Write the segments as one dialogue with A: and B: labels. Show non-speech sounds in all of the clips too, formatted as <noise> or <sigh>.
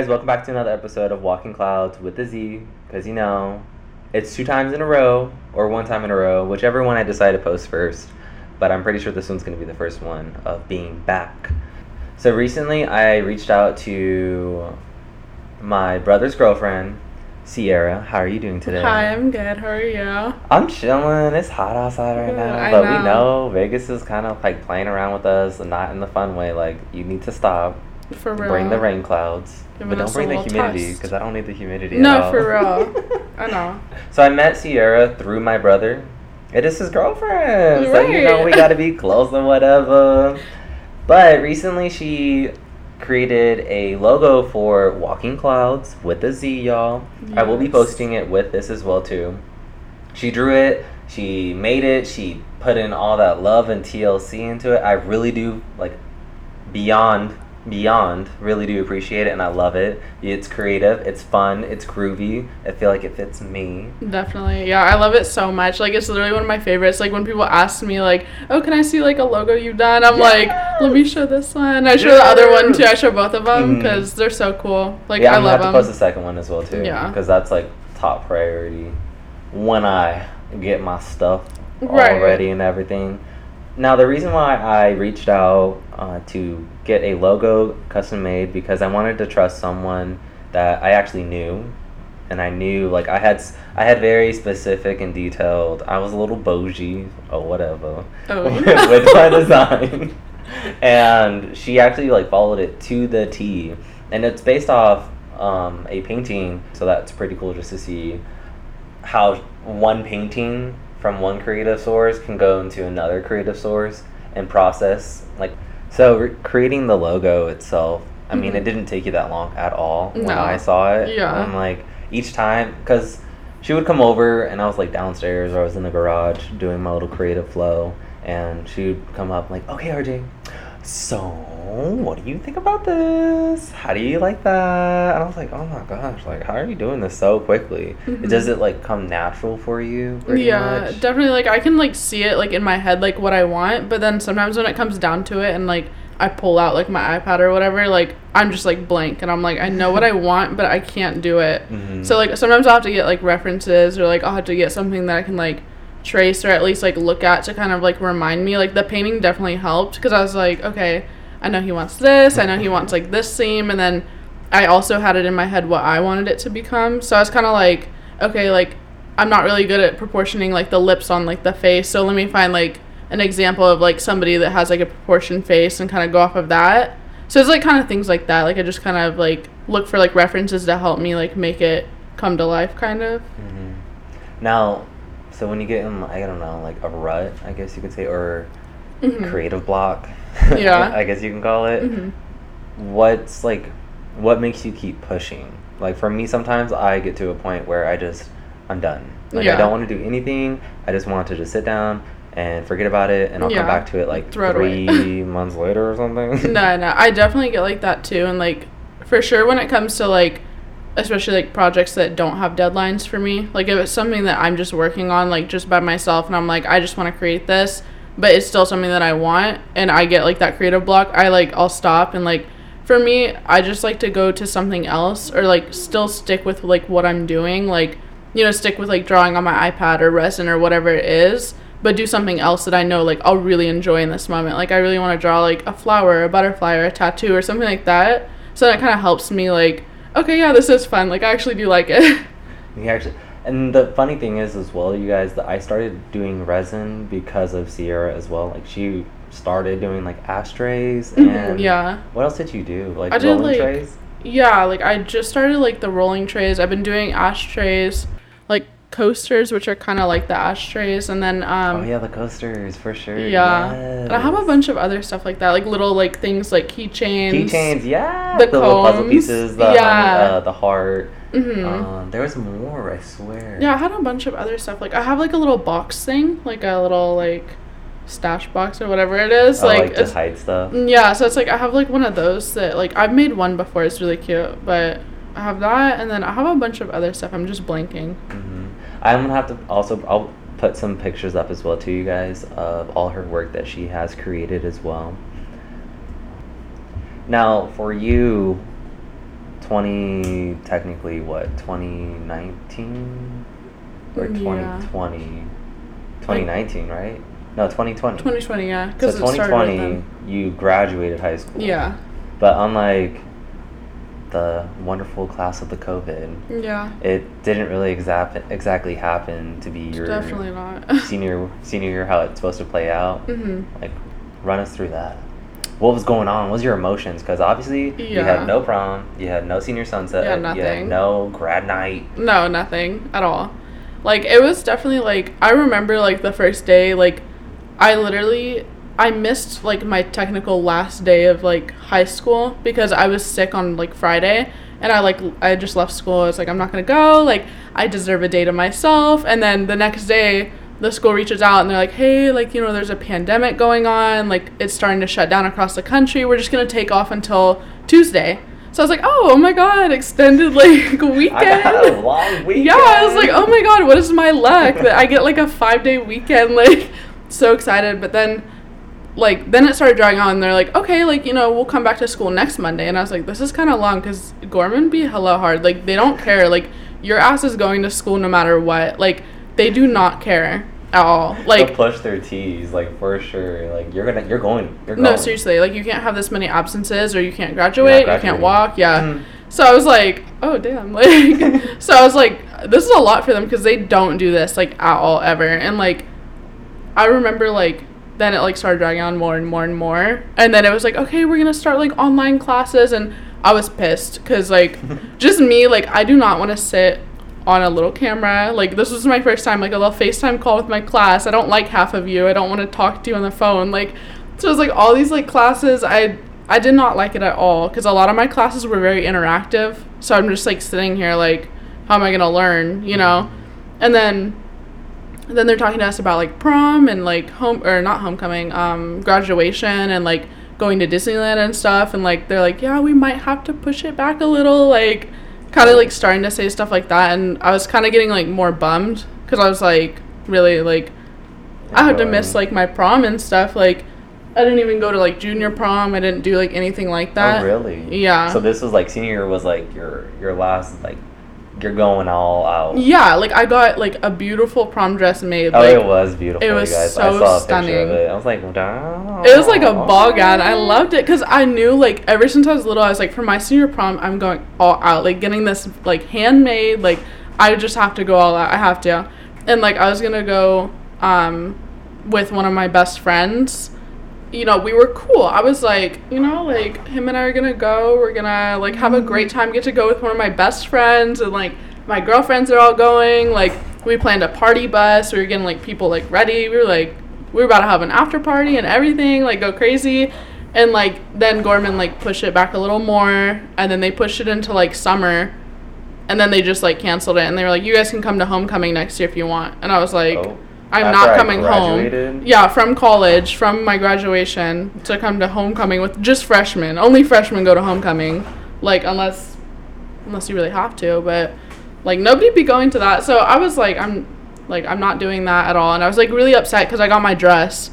A: Guys, welcome back to another episode of Walking Clouds with the Z. Because you know, it's two times in a row or one time in a row, whichever one I decide to post first. But I'm pretty sure this one's going to be the first one of being back. So recently, I reached out to my brother's girlfriend, Sierra. How are you doing today?
B: Hi, I'm good. How are you?
A: I'm chilling. It's hot outside right now,
B: I
A: but we
B: know.
A: know Vegas is kind of like playing around with us, and not in the fun way. Like you need to stop.
B: For real.
A: Bring the rain clouds,
B: Giving
A: but don't bring the humidity because I don't need the humidity. at
B: No, for real. <laughs> I know.
A: So I met Sierra through my brother. It is his girlfriend, so you know we gotta be <laughs> close and whatever. But recently she created a logo for Walking Clouds with a Z, y'all. I will be posting it with this as well too. She drew it, she made it, she put in all that love and TLC into it. I really do like beyond beyond really do appreciate it and I love it. It's creative, it's fun, it's groovy. I feel like it fits me.
B: Definitely. Yeah, I love it so much. Like it's literally one of my favorites. Like when people ask me like, "Oh, can I see like a logo you've done?" I'm like, "Let me show this one." I show the other one too. I show both of them
A: mm-hmm.
B: because they're so cool. Like
A: yeah,
B: I
A: I'm gonna
B: love
A: have
B: them.
A: to post the second one as well too.
B: Yeah.
A: Because that's like top priority when I get my stuff
B: Right.
A: all ready and everything. Now the reason why I reached out uh, to get a logo custom made because I wanted to trust someone that I actually knew, and I knew like I had I had very specific and detailed. I was a little bougie or whatever
B: Oh, <laughs>
A: with my design, and she actually like followed it to the T, and it's based off um, a painting, so that's pretty cool just to see how one painting from one creative source can go into another creative source and process like so re- creating the logo itself i mean it
B: Mhm.
A: didn't take you that long at all when i saw it
B: Yeah.
A: i'm like each time because she would come over and i was like downstairs or i was in the garage doing my little creative flow and she would come up like okay rj so what do you think about this how do you like that and i was like oh my gosh like how are you doing this so quickly
B: Mhm.
A: does it like come natural for you
B: yeah,
A: much
B: definitely. Like I can like see it like in my head like what I want, but then sometimes when it comes down to it and like I pull out like my iPad or whatever, like I'm just like blank and I'm like I know what I <laughs> want, but I can't do it.
A: Mhm.
B: So like sometimes I'll have to get like references or like I'll have to get something that I can like trace or at least like look at to kind of like remind me. Like the painting definitely helped because I was like, okay, I know he wants this, I know he wants like this theme, and then I also had it in my head what I wanted it to become. So I was kind of like, okay, like I'm not really good at proportioning like the lips on like the face, so let me find like an example of like somebody that has like a proportioned face and kind of go off of that. So it's like kind of things like that. Like I just kind of like look for like references to help me like make it come to life, kind of.
A: Mhm. Now, so when you get in, I don't know, like a rut, I guess you could say, or
B: Mhm.
A: creative block, <laughs>
B: Yeah.
A: I guess you can call it.
B: Mhm.
A: What's like, what makes you keep pushing? Like for me, sometimes I get to a point where I just, I'm done. Like I don't want to do anything. I just want to just sit down and forget about it, and I'll
B: Yeah.
A: come back to it like
B: Throw it
A: three <laughs> months later or something.
B: No, no, I <laughs> definitely get like that too, and like for sure when it comes to like, especially like projects that don't have deadlines for me. Like if it's something that I'm just working on like just by myself, and I'm like I just want to create this, but it's still something that I want, and I get like that creative block. I like I'll stop and like. For me, I just like to go to something else or like still stick with like what I'm doing, like you know, stick with like drawing on my iPad or resin or whatever it is, but do something else that I know like I'll really enjoy in this moment. Like I really want to draw like a flower, a butterfly, or a tattoo or something like that. So that kind of helps me like, okay, yeah, this is fun. Like I actually do like it. <laughs>
A: You actually, and the funny thing is as well, you guys, that I started doing resin because of Sierra as well. Like she started doing like ashtrays
B: Mhm,
A: and
B: yeah.
A: What else did you do? Like
B: I did,
A: rolling
B: like,
A: trays?
B: Yeah, like I just started like the rolling trays. I've been doing ashtrays, like coasters, which are kind of like the ashtrays, and then um,
A: oh yeah, the coasters for sure.
B: Yeah. And I have a bunch of other stuff like that, like little like things like keychains.
A: keychains. Yeah,
B: The
A: little puzzle pieces. The
B: yeah.
A: honey, uh, the heart.
B: hmm
A: Um, there was more. I swear.
B: Yeah, I had a bunch of other stuff. Like I have like a little box thing, like a little like stash box or whatever it is.
A: Oh,
B: like,
A: like, to
B: it's-
A: hide stuff.
B: yeah, so it's like I have like one of those that like I've made one before. It's really cute, but I have that, and then I have a bunch of other stuff. I'm just blanking.
A: hmm I'm gonna have to also. I'll put some pictures up as well to you guys of all her work that she has created as well. Now, for you, twenty technically what twenty nineteen or twenty twenty. 2019, right? No, 2020.
B: 2020, yeah.
A: So 2020, you graduated high school.
B: Yeah.
A: But unlike the wonderful class of the COVID,
B: Yeah.
A: it didn't really exact exactly happen to be your
B: Definitely not. <laughs>
A: senior senior year how it's supposed to play out.
B: hmm
A: Like, run us through that. What was going on? What was your emotions? Because obviously you had no prom, you had no senior sunset,
B: Yeah,
A: you had
B: nothing.
A: no grad night.
B: No, nothing at all. Like it was definitely like I remember like the first day like I literally I missed like my technical last day of like high school because I was sick on like Friday and I like I just left school. I was like I'm not going to go. Like I deserve a day to myself. And then the next day the school reaches out and they're like, "Hey, like you know there's a pandemic going on. Like it's starting to shut down across the country. We're just going to take off until Tuesday." So I was like, "Oh, oh my god, extended <laughs> like weekend."
A: I had a long weekend.
B: Yeah, I was like, oh my god, what is my luck that I get like a five day weekend? <laughs> Like, so excited. But then, like, then it started dragging on. And they're like, okay, like, you know, we'll come back to school next Monday. And I was like, this is kind of long because Gorman be hella hard. Like, they don't care. Like, your ass is going to school no matter what. Like, they do not care at all. Like They'll
A: push their T's, like for sure. Like you're gonna, you're going, you're
B: no,
A: going.
B: seriously, like, you can't have this many absences or you can't graduate, you can't walk. Yeah.
A: Mhm.
B: So I was like, oh damn, <laughs> like so I was like, this is a lot for them because they don't do this like at all ever. And like, I remember like then it like started dragging on more and more and more, and then it was like, okay, we're gonna start like online classes, and I was pissed because like <laughs> just me like I do not want to sit on a little camera. Like this was my first time like a little FaceTime call with my class. I don't like half of you. I don't want to talk to you on the phone. Like so it was like all these like classes I I did not like it at all because a lot of my classes were very interactive. So I'm just like sitting here like how am I to learn, you know? And then then they're talking to us about like prom and like home or not homecoming, um graduation and like going to Disneyland and stuff and like they're like, "Yeah, we might have to push it back a little." Like kind of like starting to say stuff like that and I was kind of getting like more bummed cuz I was like really like I had to miss like my prom and stuff like I didn't even go to like junior prom. I didn't do like anything like that.
A: Oh really?
B: Yeah.
A: So this was like senior year was like your your last like you're going all out.
B: Yeah, like I got like a beautiful prom dress made.
A: Oh,
B: like,
A: it was beautiful,
B: it was
A: you guys. I
B: so
A: saw a picture
B: stunning.
A: of it. I was like, wow.
B: It was like a ball gown. I loved it because I knew like ever since I was little, I was like, for my senior prom, I'm going all out, like getting this like handmade. Like I just have to go all out. I have to, and like I was gonna go um with one of my best friends. You know, we were cool. I was like, you know, like him and I are gonna go. We're gonna like have a great mm-hmm. time. Get to go with one of my best friends, and like my girlfriends are all going. Like we planned a party bus. We were getting like people like ready. We were like we were about to have an after party and everything, like go crazy. And like then Gorman like pushed it back a little more and then they pushed it into like summer and then they just like canceled it and they were like, You guys can come to homecoming next year if you want and I was like
A: Oh.
B: I'm
A: After
B: not coming home. Yeah, from college, from my graduation to come to homecoming with just freshmen. Only freshmen go to homecoming. Like unless unless you really have to, but like nobody be going to that. So I was like I'm like I'm not doing that at all and I was like really upset cuz I got my dress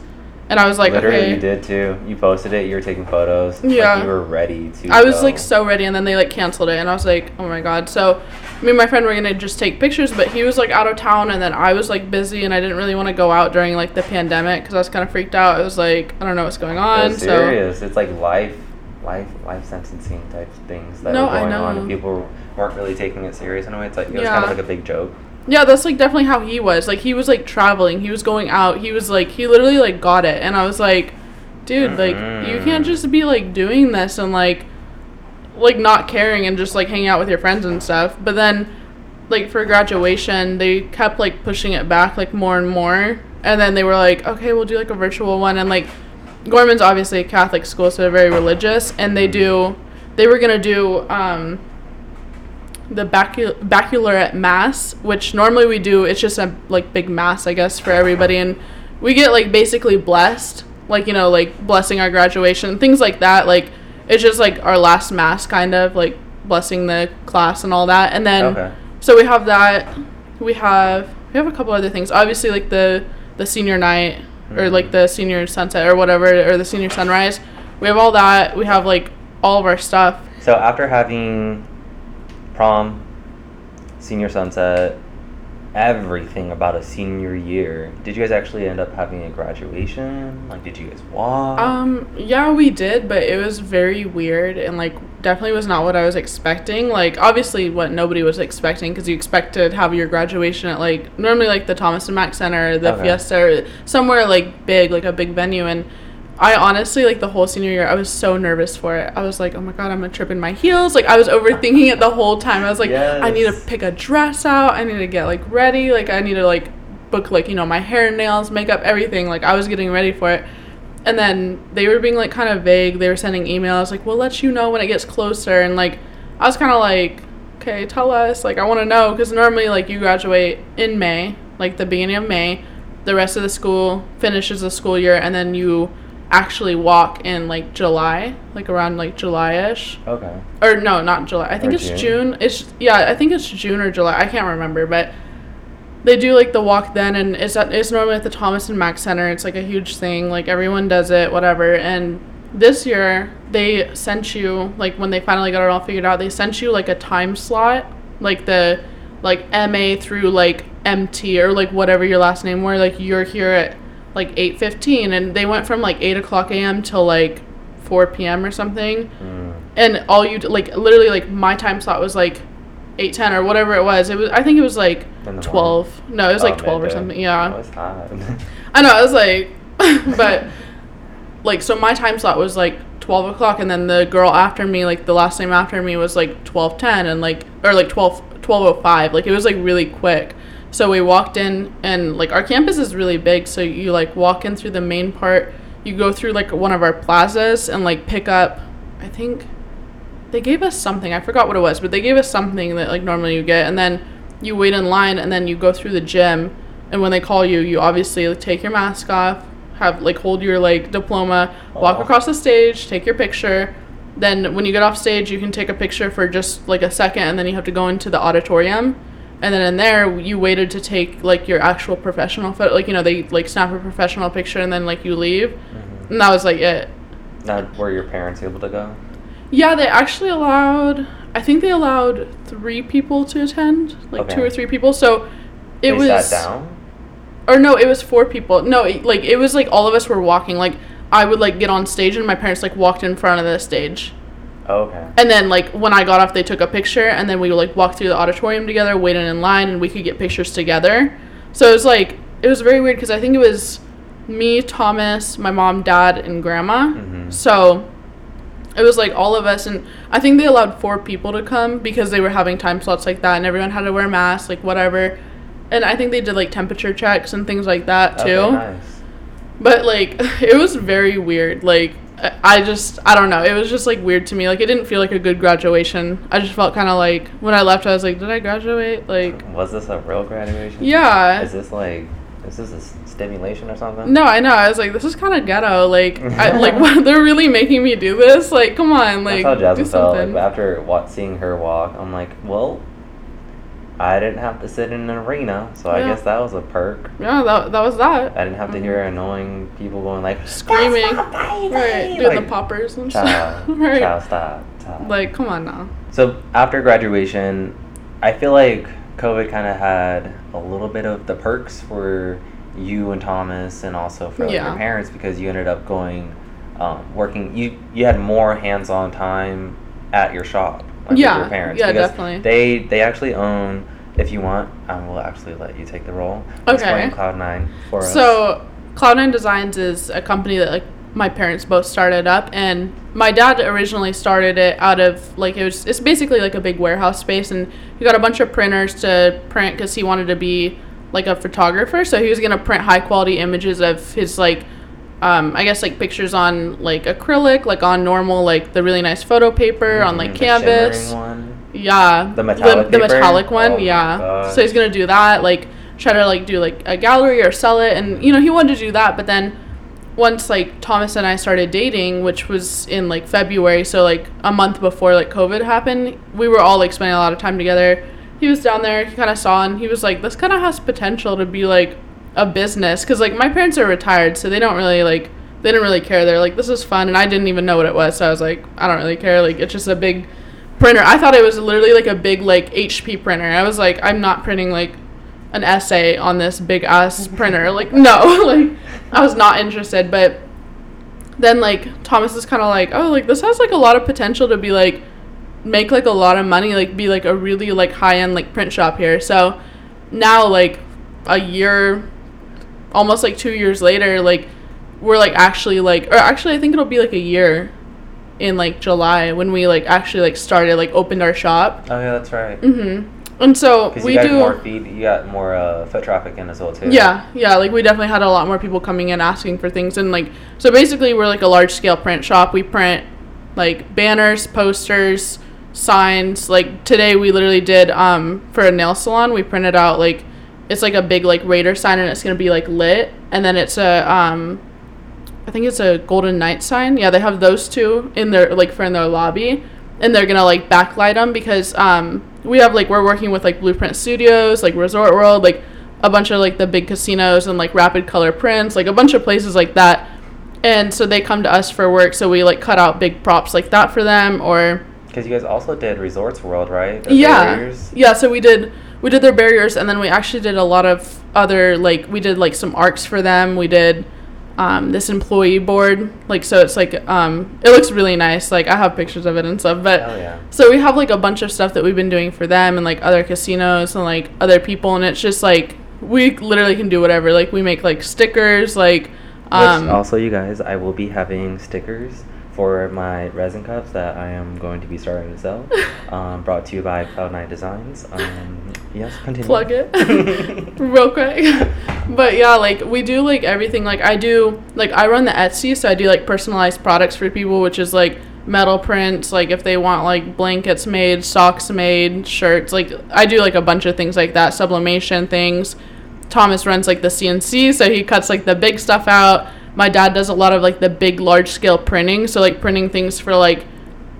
B: and I was like
A: Literally,
B: okay.
A: you did too. You posted it. You were taking photos.
B: Yeah.
A: Like you were ready to.
B: I was
A: go.
B: like so ready, and then they like canceled it, and I was like, oh my god. So me and my friend were gonna just take pictures, but he was like out of town, and then I was like busy, and I didn't really want to go out during like the pandemic because I was kind of freaked out. I was like, I don't know what's going
A: It
B: on.
A: was
B: So
A: serious. It's like life, life, life sentencing type things that
B: No,
A: were going on, and people weren't really taking it serious in a way. It's like it was
B: Yeah.
A: kind of like a big joke.
B: Yeah, that's like definitely how he was. Like he was like traveling, he was going out, he was like he literally like got it, and I was like, dude, like you can't just be like doing this and like like not caring and just like hanging out with your friends and stuff. But then like for graduation, they kept like pushing it back like more and more. And then they were like, okay, we'll do like a virtual one. And like Gorman's obviously a Catholic school, so they're very religious. And they do, they were gonna do um, the bacul- baccalaureate mass, which normally we do. It's just a like big mass, I guess, for everybody, and we get like basically blessed, like you know, like blessing our graduation, things like that. Like it's just like our last mass, kind of like blessing the class and all that. And then
A: Okay.
B: so we have that. We have we have a couple other things. Obviously, like the the senior night or mm-hmm. like the senior sunset or whatever or the senior sunrise. We have all that. We have like all of our stuff.
A: So after having prom, senior sunset, everything about a senior year. Did you guys actually end up having a graduation? Like, did you guys walk?
B: Um, yeah, we did, but it was very weird and like definitely was not what I was expecting. Like, obviously, what nobody was expecting because you expect to have your graduation at like normally like the Thomas and Mack Center, the
A: Okay.
B: Fiesta, or somewhere like big, like a big venue. And I honestly, like the whole senior year, I was so nervous for it. I was like, oh my god, I'm gonna trip in my heels. Like, I was overthinking it the whole time. I was like, I need to pick a dress out. I need to get like ready. Like, I need to like book like you know my hair, nails, makeup, everything. Like, I was getting ready for it. And then they were being like kind of vague. They were sending emails like, "We'll let you know when it gets closer." And like, I was kind of like, "Okay, tell us." Like, I want to know because normally like you graduate in May, like the beginning of May. The rest of the school finishes the school year, and then you actually walk in like July, like around like July-ish.
A: okay.
B: Or no, not July. I think
A: Or
B: it's
A: June?
B: June. It's yeah, I think it's June or July. I can't remember, but they do like the walk then, and it's at, it's normally at the Thomas and Mack Center. It's like a huge thing. Like everyone does it, whatever. And this year they sent you like when they finally got it all figured out, they sent you like a time slot, like the like MA through like MT or like whatever your last name were. Like you're here at like eight fifteen, and they went from like eight o'clock a.m. till like four p.m. or something.
A: Mm.
B: and all you d- like literally like my time slot was like 8.10 or whatever it was. It was i think it was like
A: In the
B: 12 no it was
A: Oh,
B: like 12 or something yeah.
A: Oh, it's <laughs>
B: i know i was like <laughs> but like so my time slot was like 12 o'clock and then the girl after me like the last name after me was like 12.10 and like or like 12 1205 like it was like really quick so we walked in and like our campus is really big so you like walk in through the main part. You go through like one of our plazas and like pick up i think they gave us something i forgot what it was but they gave us something that like normally you get and then you wait in line and then you go through the gym and when they call you you obviously like, take your mask off have like hold your like diploma walk across the stage take your picture. Then when you get off stage you can take a picture for just like a second and then you have to go into the auditorium and then in there you waited to take like your actual professional photo like you know they like snap a professional picture and then like you leave
A: Mhm.
B: and that was like it
A: Now, were your parents able to go?
B: yeah, they actually allowed. I think they allowed three people to attend, like two or three people. So it
A: they
B: was,
A: sat down.
B: or no, it was four people. No, it, like it was like all of us were walking. Like I would like get on stage, and my parents like walked in front of the stage,
A: okay.
B: and then like when I got off, they took a picture, and then we like walked through the auditorium together, waited in line, and we could get pictures together. So it was like it was very weird because I think it was me, Thomas, my mom, dad, and grandma.
A: Mhm.
B: So it was like all of us, and I think they allowed four people to come because they were having time slots like that, and everyone had to wear masks, like whatever. And I think they did like temperature checks and things like that too.
A: Okay, nice.
B: But like <laughs> it was very weird. Like I just I don't know. It was just like weird to me. Like it didn't feel like a good graduation. I just felt kind of like when I left, I was like, did I graduate? Like
A: Was this a real graduation?
B: yeah.
A: Is this like, is this a stimulation or something?
B: No, I know. I was like, this is kind of ghetto. Like, I, <laughs> like what, <laughs> they're really making me do this. Like, come on, like,
A: That's how
B: do
A: Jasmine felt. Like, after wa- seeing her walk, I'm like, well, I didn't have to sit in an arena, so I guess that was a perk.
B: yeah, that, that was that.
A: I didn't have to hear annoying people going like
B: Screaming,
A: "That's
B: right? Doing
A: Like,
B: the poppers and
A: Child,
B: stuff, <laughs> right?
A: child, stop, stop.
B: Like, come on now.
A: So after graduation, I feel like COVID kind of had a little bit of the perks for you and Thomas, and also for like,
B: Yeah.
A: your parents because you ended up going, um, working. You you had more hands-on time at your shop, like with
B: Yeah,
A: your parents.
B: yeah, definitely.
A: They they actually own. If you want, I will actually let you take the role.
B: Okay.
A: Explain Cloud9 for us.
B: So, Cloud9 Designs is a company that like my parents both started up, and my dad originally started it out of like it was. It's basically like a big warehouse space, and he got a bunch of printers to print because he wanted to be like a photographer. So he was gonna print high quality images of his like. Um, I guess like pictures on like acrylic, like on normal, like the really nice photo paper on like
A: Mhm, the
B: canvas.
A: one.
B: Yeah.
A: The metallic one.
B: the,
A: paper?
B: metallic one,
A: Oh
B: yeah. So he's gonna do that, like try to like do like a gallery or sell it and you know, he wanted to do that, but then once like Thomas and I started dating, which was in like February, so like a month before like COVID happened, we were all like spending a lot of time together. He was down there, he kind of saw and he was like, this kind of has potential to be like a business because like my parents are retired, so they don't really like they didn't really care. They're like, this is fun, and I didn't even know what it was, so I was like, I don't really care. Like it's just a big printer. I thought it was literally like a big like HP printer. I was like, I'm not printing like an essay on this big ass <laughs> printer. Like no, <laughs> like I was not interested. But then like Thomas is kind of like, oh, like this has like a lot of potential to be like make like a lot of money, like be like a really like high end like print shop here. So now like a year, almost like two years later, like we're like actually like, or actually I think it'll be like a year in like July when we like actually like started like opened our shop.
A: Oh yeah, that's right.
B: Mm-hmm. And so we
A: you got
B: do.
A: more feed, you got more uh, foot traffic in as well too.
B: Yeah, yeah, like we definitely had a lot more people coming in asking for things and like so basically we're like a large scale print shop. We print like banners, posters, signs. Like today we literally did um for a nail salon, we printed out like it's like a big like Raider sign and it's going to be like lit and then it's a um I think it's a Golden Knight sign. Yeah, they have those two in their like for in their lobby, and they're gonna like backlight them because um we have like we're working with like Blueprint Studios, like Resort World, like a bunch of like the big casinos and like Rapid Color Prints, like a bunch of places like that. And so they come to us for work, so we like cut out big props like that for them, or
A: Because you guys also did Resorts World, right? The
B: yeah,
A: barriers?
B: yeah. So we did we did their barriers, and then we actually did a lot of other like we did like some arcs for them. We did um, this employee board, like so it's like um, it looks really nice. Like I have pictures of it and stuff, but
A: Oh yeah.
B: so we have like a bunch of stuff that we've been doing for them and like other casinos and like other people, and it's just like we literally can do whatever. Like we make like stickers, like um,
A: Which also, you guys, I will be having stickers for my resin cups that I am going to be starting to sell. <laughs> um, brought to you by Cloud9 Designs. Um, yes, continue.
B: plug it. <laughs> Real quick. But yeah like we do like everything. Like i do like i run the etsy so i do like personalized products for people which is like metal prints like if they want like blankets made socks made shirts like i do like a bunch of things like that sublimation things. Thomas runs like the cnc so he cuts like the big stuff out. My dad does a lot of like the big large scale printing so like printing things for like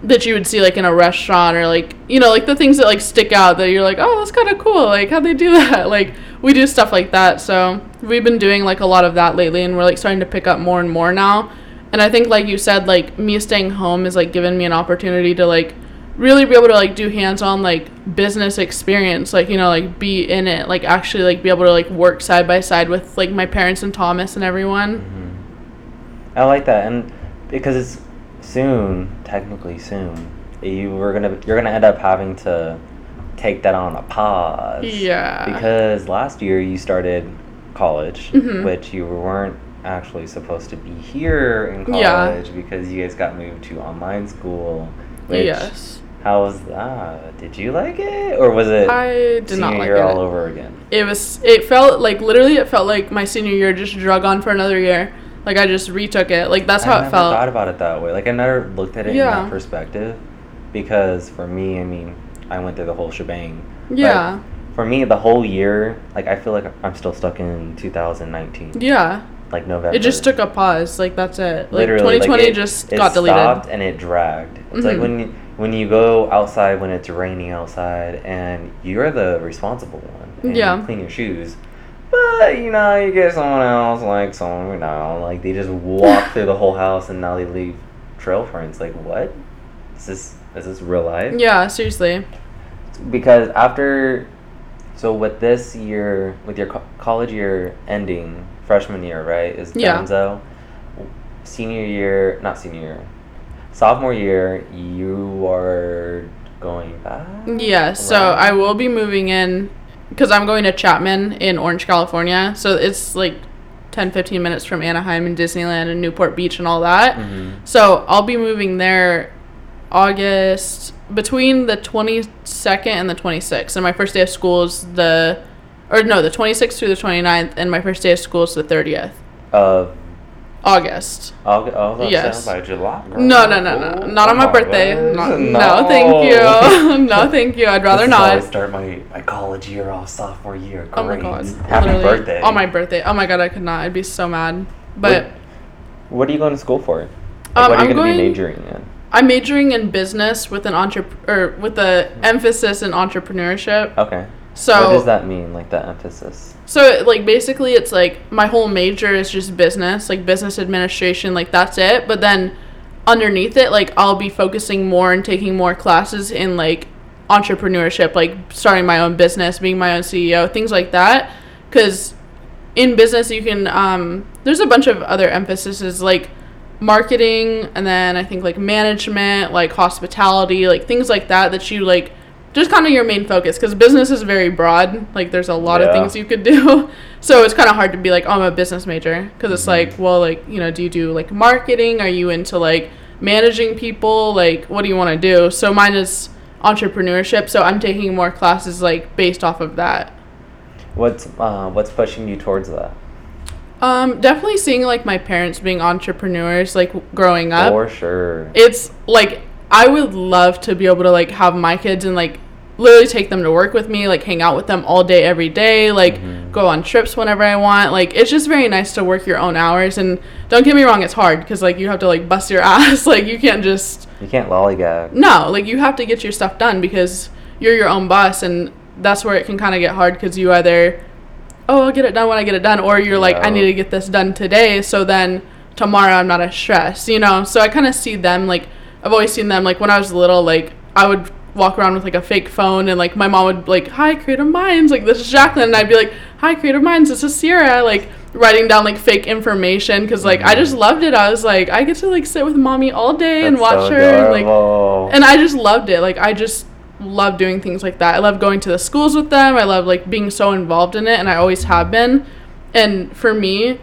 B: that you would see like in a restaurant or like you know like the things that like stick out that you're like oh that's kind of cool like how'd they do <laughs> that? Like we do stuff like that so we've been doing like a lot of that lately and we're like starting to pick up more and more now. And i think like you said like me staying home is like giving me an opportunity to like really be able to like do hands-on like business experience like you know like be in it like actually like be able to like work side by side with like my parents and thomas and everyone. Mm-hmm.
A: I like that, and because it's soon, technically soon, you were gonna you're gonna end up having to take that on a pause.
B: Yeah.
A: Because last year you started college,
B: Mhm.
A: which you weren't actually supposed to be here in
B: Yeah.
A: college because you guys got moved to online school. Which,
B: yes
A: How was that? Did you like it, or was it
B: i did
A: senior
B: not like
A: year
B: it
A: all over again?
B: it was it felt like literally it felt like my senior year just drug on for another year like i just retook it like that's
A: I
B: how it felt I
A: thought about it that way. Like I never looked at it in that perspective, because for me, I mean, I went through the whole shebang.
B: Yeah
A: for me, the whole year, like I feel like I'm still stuck in 2019,
B: yeah
A: like November.
B: it just took a pause like that's it like
A: Literally,
B: 2020
A: like, it-
B: just
A: it
B: got deleted
A: stopped and it dragged. It's like
B: Mhm.
A: when you, when you go outside when it's raining outside and you're the responsible one. And
B: Yeah.
A: You clean your shoes. But you know, you get someone else, like someone you know, like they just walk <laughs> through the whole house and now they leave trail prints. Like what? Is this is this real life?
B: yeah seriously
A: Because after, so with this year, with your co- college year ending, freshman year, right, is
B: Yeah.
A: Denzo. Senior year, not senior year, sophomore year, you are going back.
B: yeah so i will be moving in because i'm going to chapman in orange california so it's like 10 15 minutes from anaheim and disneyland and newport beach and all that
A: Mhm.
B: So I'll be moving there August between the 22nd and the 26th. And my first day of school is the, or no, the 26th through the 29th. And my first day of school is the 30th.
A: Of
B: August.
A: August, oh, that's
B: Yes.
A: by July. girl.
B: No, no, no, no.
A: Oh,
B: Not on my
A: oh
B: birthday.
A: gosh.
B: No, <laughs> no, thank you. <laughs> no, thank you. I'd rather
A: This is how I
B: not.
A: start my, my college year off sophomore year.
B: Oh my
A: Great.
B: god.
A: Happy
B: Literally,
A: birthday.
B: On my birthday. Oh my god, I could not. I'd be so mad. But
A: What- What are you going to school for? Like,
B: Um,
A: what are you
B: I'm
A: going to be majoring in?
B: I'm majoring in business with an entrep or with a emphasis in entrepreneurship.
A: Okay.
B: So
A: what does that mean, like the emphasis?
B: So like basically it's like my whole major is just business, like business administration, like that's it. But then underneath it, like I'll be focusing more and taking more classes in like entrepreneurship, like starting my own business, being my own CEO, things like that. Because in business, you can um, there's a bunch of other emphases like marketing, and then I think like management, like hospitality, like things like that that you like just kind of your main focus because business is very broad like there's a lot of things you could do. <laughs> So it's kind of hard to be like oh i'm a business major because it's
A: Mhm.
B: like well like you know do you do like marketing? Are you into like managing people? Like what do you want to do? So mine is entrepreneurship so i'm taking more classes like based off of that.
A: What's uh, what's pushing you towards that?
B: um definitely seeing like my parents being entrepreneurs like growing up.
A: For sure.
B: it's like I would love to be able to like have my kids and like literally take them to work with me, like hang out with them all day every day, like
A: Mhm.
B: go on trips whenever I want. Like it's just very nice to work your own hours and don't get me wrong, it's hard cuz like you have to like bust your <laughs> ass. like you can't just
A: You can't lollygag.
B: no, like you have to get your stuff done because you're your own boss and that's where it can kind of get hard cuz you either oh, I'll get it done when I get it done or you're like I need to get this done today so then tomorrow I'm not as stressed, you know? So I kind of see them like I've always seen them like when I was little like I would walk around with like a fake phone and like my mom would be like hi creative minds like this is Jacqueline and I'd be like hi creative minds this is Sierra like writing down like fake information because like I mm-hmm. just loved it I was like I get to like sit with mommy all day and watch
A: so
B: her and like and I just loved it. Like I just love doing things like that. I love going to the schools with them. I love like being so involved in it and I always have been. And for me,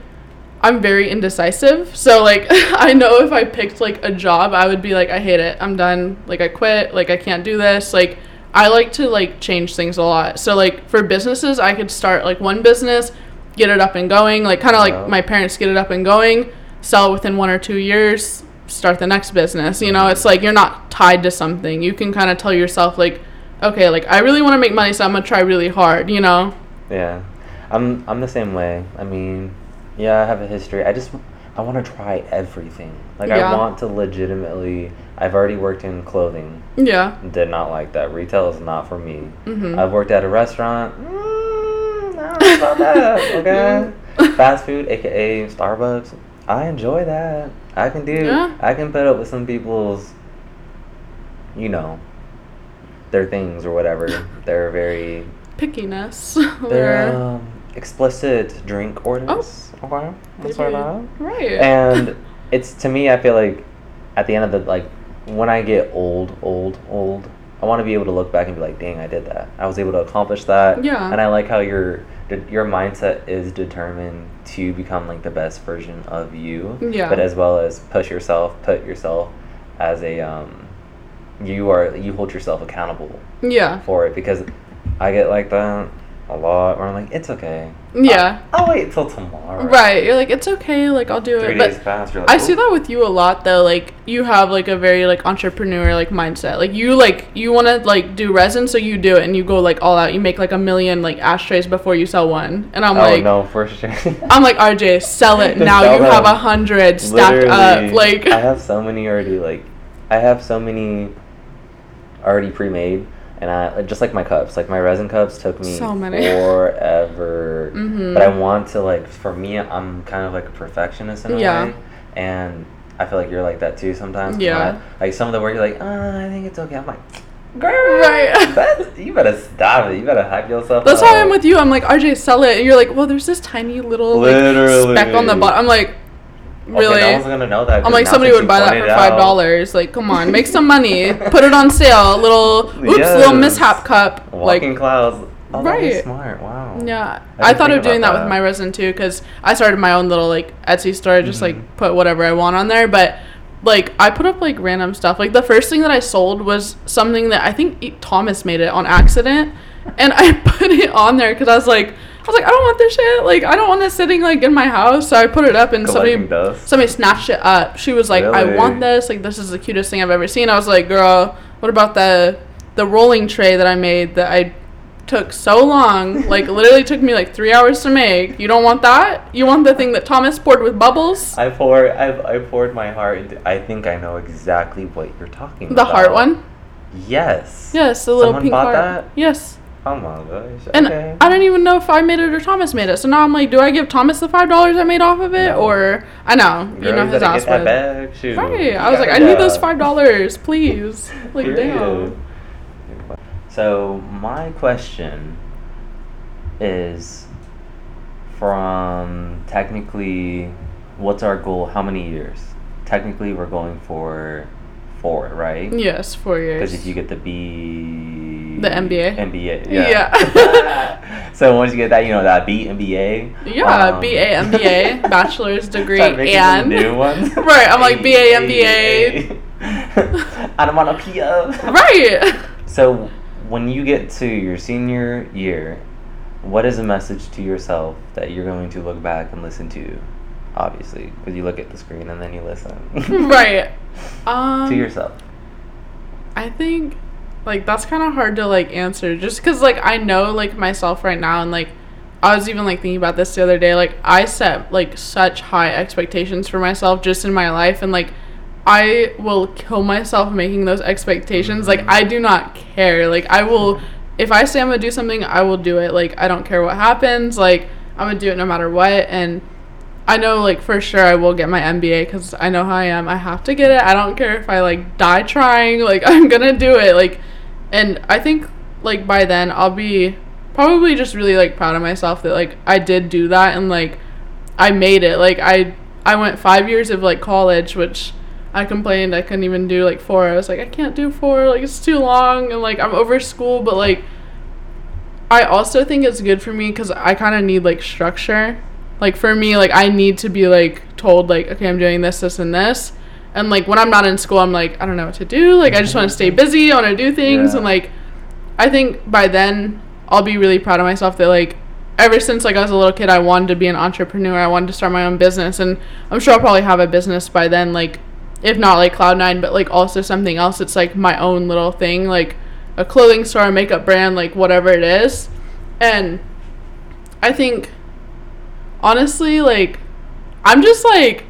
B: I'm very indecisive. So like <laughs> I know if I picked like a job, I would be like I hate it. I'm done. Like I quit. Like I can't do this. Like I like to like change things a lot. So like for businesses, I could start like one business, get it up and going, like kind of like my parents get it up and going, sell within 1 or 2 years, start the next business. You know, mm-hmm. it's like you're not tied to something. You can kind of tell yourself like okay, like I really want to make money, so I'm going to try really hard, you know?
A: Yeah, I'm I'm the same way. I mean, yeah, I have a history. I just I want to try everything. Like
B: Yeah.
A: I want to legitimately. I've already worked in clothing.
B: Yeah.
A: Did not like that. Retail is not for me.
B: Mhm.
A: I've worked at a restaurant. Mm, I don't know about that. <laughs> Okay. Fast food, aka Starbucks. I enjoy that. I can do.
B: Yeah.
A: I can put up with some people's. You know. Their things or whatever. They're very
B: Pickiness. <laughs>
A: they're um, explicit drink orders. Okay, that's I
B: right.
A: And <laughs> it's to me, I feel like at the end of the like when I get old, old, old, I want to be able to look back and be like, "Dang, I did that. I was able to accomplish that."
B: Yeah.
A: And I like how your your mindset is determined to become like the best version of you.
B: Yeah.
A: But as well as push yourself, put yourself as a um, you are you hold yourself accountable
B: yeah.
A: for it because I get like that a lot where I'm like, it's okay.
B: Yeah.
A: I'll wait till tomorrow.
B: Right. You're like, it's okay, like I'll do
A: Three
B: it.
A: days
B: But.
A: You're like,
B: I see that with you a lot though. Like you have like a very like entrepreneur like mindset. Like you like you wanna like do resin, so you do it and you go like all out. You make like a million like ashtrays before you sell one. And I'm
A: oh
B: like
A: no, for sure. <laughs>
B: I'm like RJ, sell it now.
A: Sell
B: you have a hundred stacked up. Like
A: I have so many already. Like I have so many already pre-made, and I just like my cups. Like my resin cups took me
B: So
A: forever. <laughs>
B: Mhm.
A: But I want to like. For me, I'm kind of like a perfectionist in a
B: Yeah.
A: way, and I feel like you're like that too sometimes.
B: Yeah.
A: Like some of the work, you're like, uh, I think it's okay. I'm like. Girl, <laughs>
B: Right.
A: you better stop it. You better hype yourself up.
B: that's
A: up.
B: why I'm with you. I'm like RJ, sell it. And you're like, well, there's this tiny little like, speck on the bottom. I'm like,
A: Okay,
B: really?
A: no one's gonna know that.
B: I'm like somebody would buy that for five dollars. Like, come on, make some money. Put it on sale. A <laughs> little oops, little mishap cup.
A: Walking
B: like,
A: clouds. Oh, that
B: Right.
A: smart. Wow.
B: yeah.
A: I
B: I, thought of doing that,
A: about
B: with my resin too, because I started my own little like Etsy store. Just
A: Mhm.
B: like put whatever I want on there, but. Like I put up like random stuff. Like the first thing that I sold was something that I think Thomas made it on accident, and I <laughs> put it on there because I was like, I was like, I don't want this shit. Like I don't want this sitting like in my house. So I put it up, and somebody
A: dust.
B: somebody snatched it up. She was like, "I want this. Like, this is the cutest thing I've ever seen." I was like, "Girl, what about the the rolling tray that I made that I took so long? Like, <laughs> literally took me like three hours to make. You don't want that? You want the thing that Thomas poured with bubbles?
A: I poured. I've, I poured my heart into. I think I know exactly what you're talking
B: The
A: about.
B: heart one?
A: Yes.
B: Yes, the little
A: Someone
B: pink
A: bought
B: heart.
A: that?
B: Yes,
A: Oh my gosh.
B: And
A: okay.
B: I don't even know if I made it or Thomas made it. So now I'm like, do I give Thomas the five dollars I made off of it,
A: No.
B: or I know you
A: Girl,
B: know his
A: better
B: ass
A: get that
B: would.
A: bag. Shoot.
B: Right. I was like, I need those five dollars, please. <laughs> Like,
A: Period.
B: damn.
A: So my question is from technically what's our goal? How many years? Technically we're going for four, right?
B: Yes, four years.
A: Because if you get the B
B: The MBA?
A: MBA, yeah.
B: Yeah. <laughs>
A: so once you get that, you know that B MBA.
B: Yeah,
A: um,
B: BA, MBA, <laughs> bachelor's degree, and
A: new ones. <laughs>
B: right. I'm like BA, MBA.
A: Onomatopoeia.
B: Right.
A: So, when you get to your senior year, what is a message to yourself that you're going to look back and listen to? Obviously, because you look at the screen and then you listen. <laughs>
B: right. Um,
A: to yourself.
B: I think like that's kind of hard to like answer just cuz like I know like myself right now and like I was even like thinking about this the other day like I set like such high expectations for myself just in my life and like I will kill myself making those expectations like I do not care like I will if I say I'm going to do something I will do it like I don't care what happens like I'm going to do it no matter what and I know like for sure I will get my MBA because I know how I am. I have to get it. I don't care if I like die trying. <laughs> Like I'm gonna do it. Like, and I think like by then I'll be probably just really like proud of myself that like I did do that and like I made it. Like I I went five years of like college, which I complained I couldn't even do like four. I was like I can't do four. Like it's too long and like I'm over school. But like I also think it's good for me because I kind of need like structure like for me like i need to be like told like okay i'm doing this this and this. And like when i'm not in school i'm like i don't know what to do. Like i just want to stay busy i want to do things
A: Yeah.
B: and like i think by then i'll be really proud of myself that like ever since like i was a little kid i wanted to be an entrepreneur i wanted to start my own business and i'm sure i'll probably have a business by then like if not like cloud9 but like also something else. It's like my own little thing like a clothing store a makeup brand like whatever it is. And i think honestly, like, I'm just like,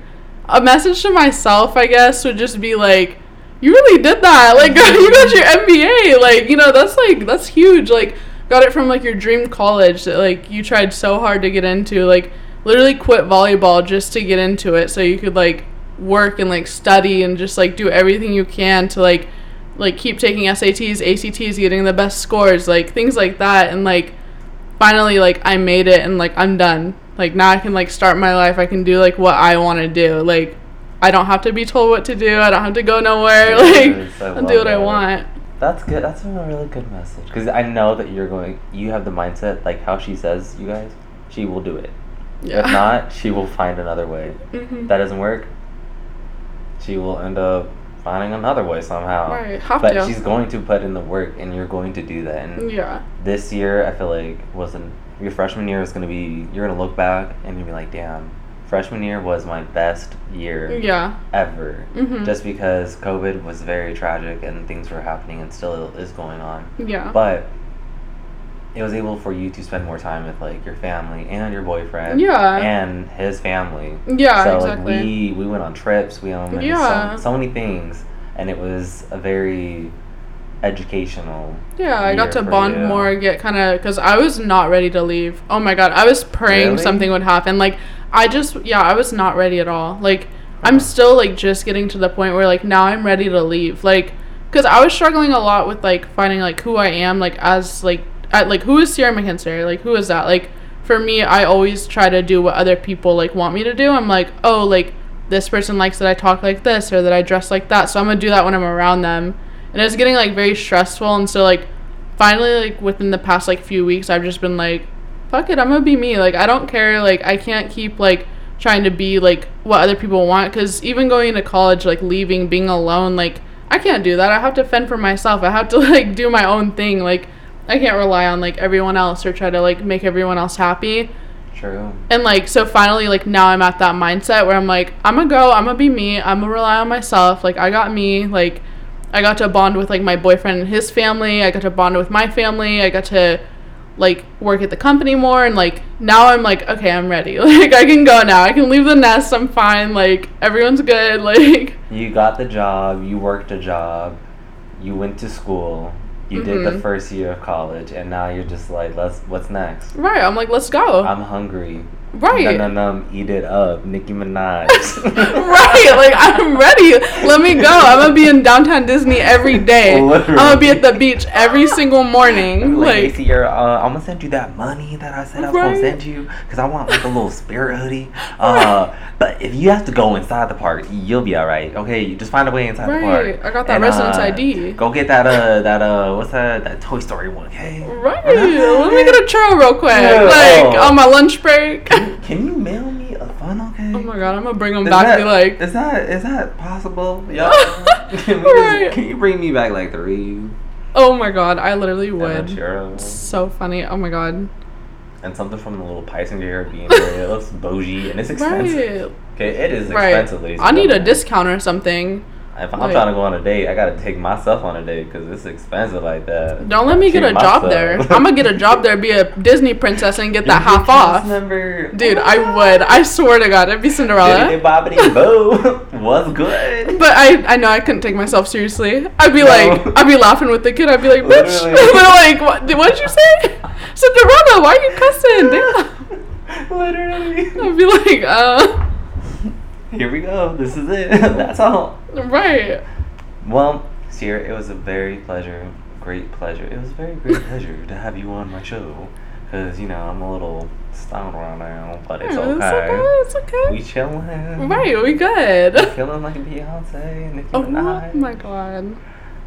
B: a message to myself, I guess, would just be like, you really did that. Like, <laughs> you got your MBA. Like, you know, that's like, that's huge. Like, got it from like your dream college that like you tried so hard to get into. Like, literally quit volleyball just to get into it so you could like work and like study and just like do everything you can to like like keep taking SATs, ACTs, getting the best scores, like things like that and like finally like I made it and like I'm done. Like now I can like start my life. I can do like what I want to do. Like I don't have to be told what to do. I don't have to go nowhere.
A: Yes,
B: Like I'll do what I want.
A: That's good. That's a really good message. Because I know that you're going, you have the mindset, like how she says, you guys, she will do it.
B: Yeah.
A: If not, she will find another way.
B: Mm-hmm.
A: that doesn't work, she will end up finding another way somehow.
B: Right, have
A: but
B: to.
A: she's going to put in the work, and you're going to do that. And
B: Yeah.
A: this year, I feel like wasn't your freshman year is going to be. You're going to look back and you'll be like, damn, freshman year was my best year
B: Yeah.
A: ever.
B: Mhm.
A: Just because COVID was very tragic and things were happening and still is going on.
B: Yeah.
A: But it was able for you to spend more time with like your family and your boyfriend.
B: Yeah.
A: And his family.
B: Yeah,
A: So
B: exactly.
A: like we we went on trips. We went on
B: Yeah.
A: so, so many things, and it was a very educational.
B: Yeah, I got to bond
A: you.
B: more, get kind of because I was not ready to leave. Oh my god, I was praying
A: Really?
B: something would happen. Like I just, yeah, I was not ready at all. Like I'm still like just getting to the point where like now I'm ready to leave. Like because I was struggling a lot with like finding like who I am, like as like at, like who is Sierra McKinstry? Like who is that? Like for me, I always try to do what other people like want me to do. I'm like, oh, like this person likes that I talk like this or that I dress like that, so I'm gonna do that when I'm around them. And it was getting like very stressful, and so like finally like within the past like few weeks, I've just been like, fuck it, I'm gonna be me. Like I don't care. Like I can't keep like trying to be like what other people want because even going to college, like leaving, being alone, like I can't do that. I have to fend for myself. I have to <laughs> like do my own thing. Like I can't rely on like everyone else or try to like make everyone else happy.
A: True.
B: And like so finally like now I'm at that mindset where I'm like I'm gonna go, I'm gonna be me, I'm gonna rely on myself. Like I got me, like I got to bond with like my boyfriend and his family. I got to bond with my family. I got to like work at the company more and like now I'm like okay, I'm ready. <laughs> Like I can go now. I can leave the nest. I'm fine. Like everyone's good. <laughs> Like
A: You got the job. You worked a job. You went to school. You did the
B: Mhm.
A: first year of college, and now you're just like, let's. What's next?
B: Right. I'm like, let's go.
A: I'm hungry.
B: Right.
A: Num num num. Eat it up, Nicki Minaj. <laughs>
B: right, like I'm ready. Let me go. I'm gonna be in downtown Disney every day. <laughs> I'm gonna be at the beach every single morning.
A: like,
B: Like,
A: uh, I'm gonna send you that money that I said I was
B: Right.
A: gonna send you because I want like a little spirit hoodie. Uh, but if you have to go inside the park, you'll be all right. Okay, you just find a way inside the
B: Right.
A: park.
B: I got that
A: And,
B: residence
A: uh,
B: ID.
A: Go get that uh that uh what's that that Toy Story one? Okay.
B: right. Let me get a churro real quick.
A: Yeah.
B: Like
A: Oh.
B: on my lunch break. <laughs>
A: Can, can you mail me a funnel cake?
B: oh my god, I'm gonna bring them
A: Is
B: back
A: that,
B: be like,
A: is that is that possible? <laughs> Yeah. can,
B: Right.
A: just, can you bring me back like three?
B: oh my god, I literally would. So funny. Oh my god.
A: and something from the little Passenger area. It looks bougie and it's <laughs> expensive.
B: Right.
A: Okay, it is
B: Right.
A: expensive, ladies.
B: I need a discount or something.
A: If I'm
B: like-
A: trying to go on a date, I gotta take myself on a date because it's expensive like that.
B: Don't let me get a
A: Treat
B: job there. <laughs> I'm gonna get a job there, be a Disney princess, and get that half off.
A: Member.
B: Dude, I would. I swear to God, I'd be Cinderella.
A: Bibbidi bobbidi boo. Was good.
B: But I, I know I couldn't take myself seriously. I'd be
A: No.
B: like, I'd be laughing with the kid. I'd be like, bitch. <laughs> They're like, what? What did you say? <laughs> Cinderella, why are you cussing?
A: Literally.
B: I'd be like, uh,
A: Here we go. This is it. <laughs> That's all.
B: right.
A: Well, Sierra, it was a very pleasure, great pleasure. It was a very great <laughs> pleasure to have you on my show. Cause you know I'm a little stoned right now, but it's
B: Yeah,
A: okay.
B: It's okay. It's okay.
A: We
B: okay.
A: chilling.
B: Right, we good.
A: Feeling like Beyonce and Nicki
B: Oh
A: Minaj.
B: Oh my god.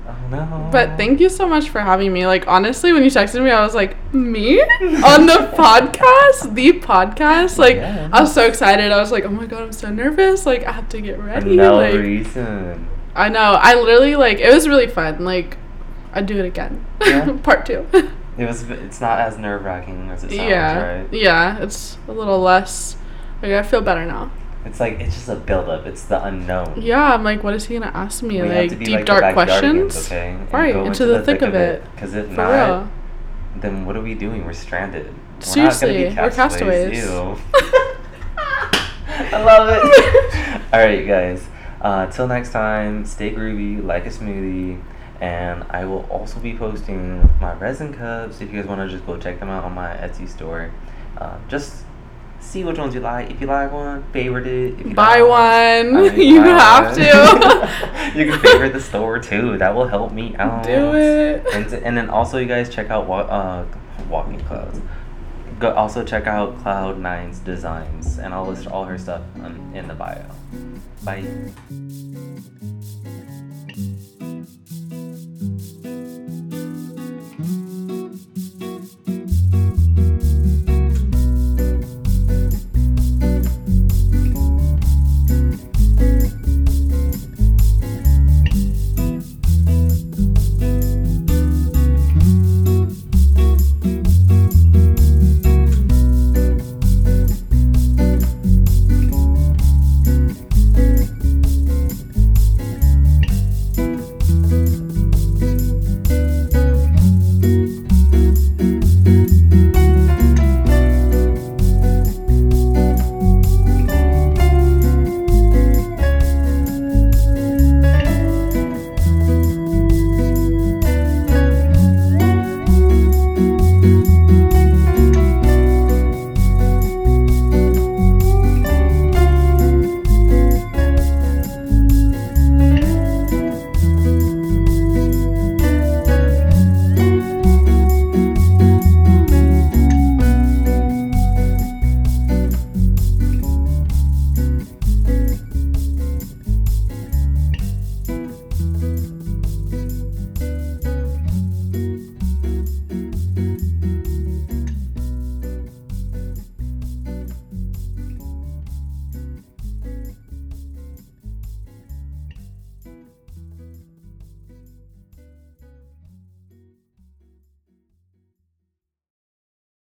A: Oh no.
B: But thank you so much for having me. Like honestly, when you texted me, I was like, me on the <laughs> podcast, the podcast. Like
A: Yeah.
B: I was so excited. I was like, oh my god, I'm so nervous. Like I have to get ready."
A: For
B: ready.
A: no
B: like,
A: reason.
B: I know. I literally like it was really fun. Like I'd do it again.
A: Yeah? <laughs>
B: Part two.
A: It was. It's not as nerve wracking as it sounds,
B: yeah.
A: right?
B: Yeah. It's a little less. Like I feel better now.
A: It's like it's just a build up. It's the unknown.
B: Yeah. I'm like, what is he gonna ask me?
A: We
B: like deep
A: like
B: dark questions.
A: okay? And
B: Right,
A: go
B: into the thick of it.
A: Because if
B: For
A: not,
B: real.
A: then what are we doing? We're stranded.
B: Seriously,
A: we're, not
B: we're
A: gonna be castaways.
B: castaways. <laughs>
A: I love it. <laughs> All right, guys. Uh, till next time, stay groovy, like a smoothie, and I will also be posting my resin cups. If you guys want to just go check them out on my Etsy store, uh, just see which ones you like. If you like one, favorite it. If you
B: Buy one.
A: I mean, <laughs>
B: You
A: buy
B: have
A: one.
B: to. <laughs>
A: you can favorite the store too. That will help me out.
B: Do it.
A: And, and then also, you guys check out uh, Walking Clouds. Go also check out Cloud9's designs, and I'll list all her stuff on, in the bio. Bye.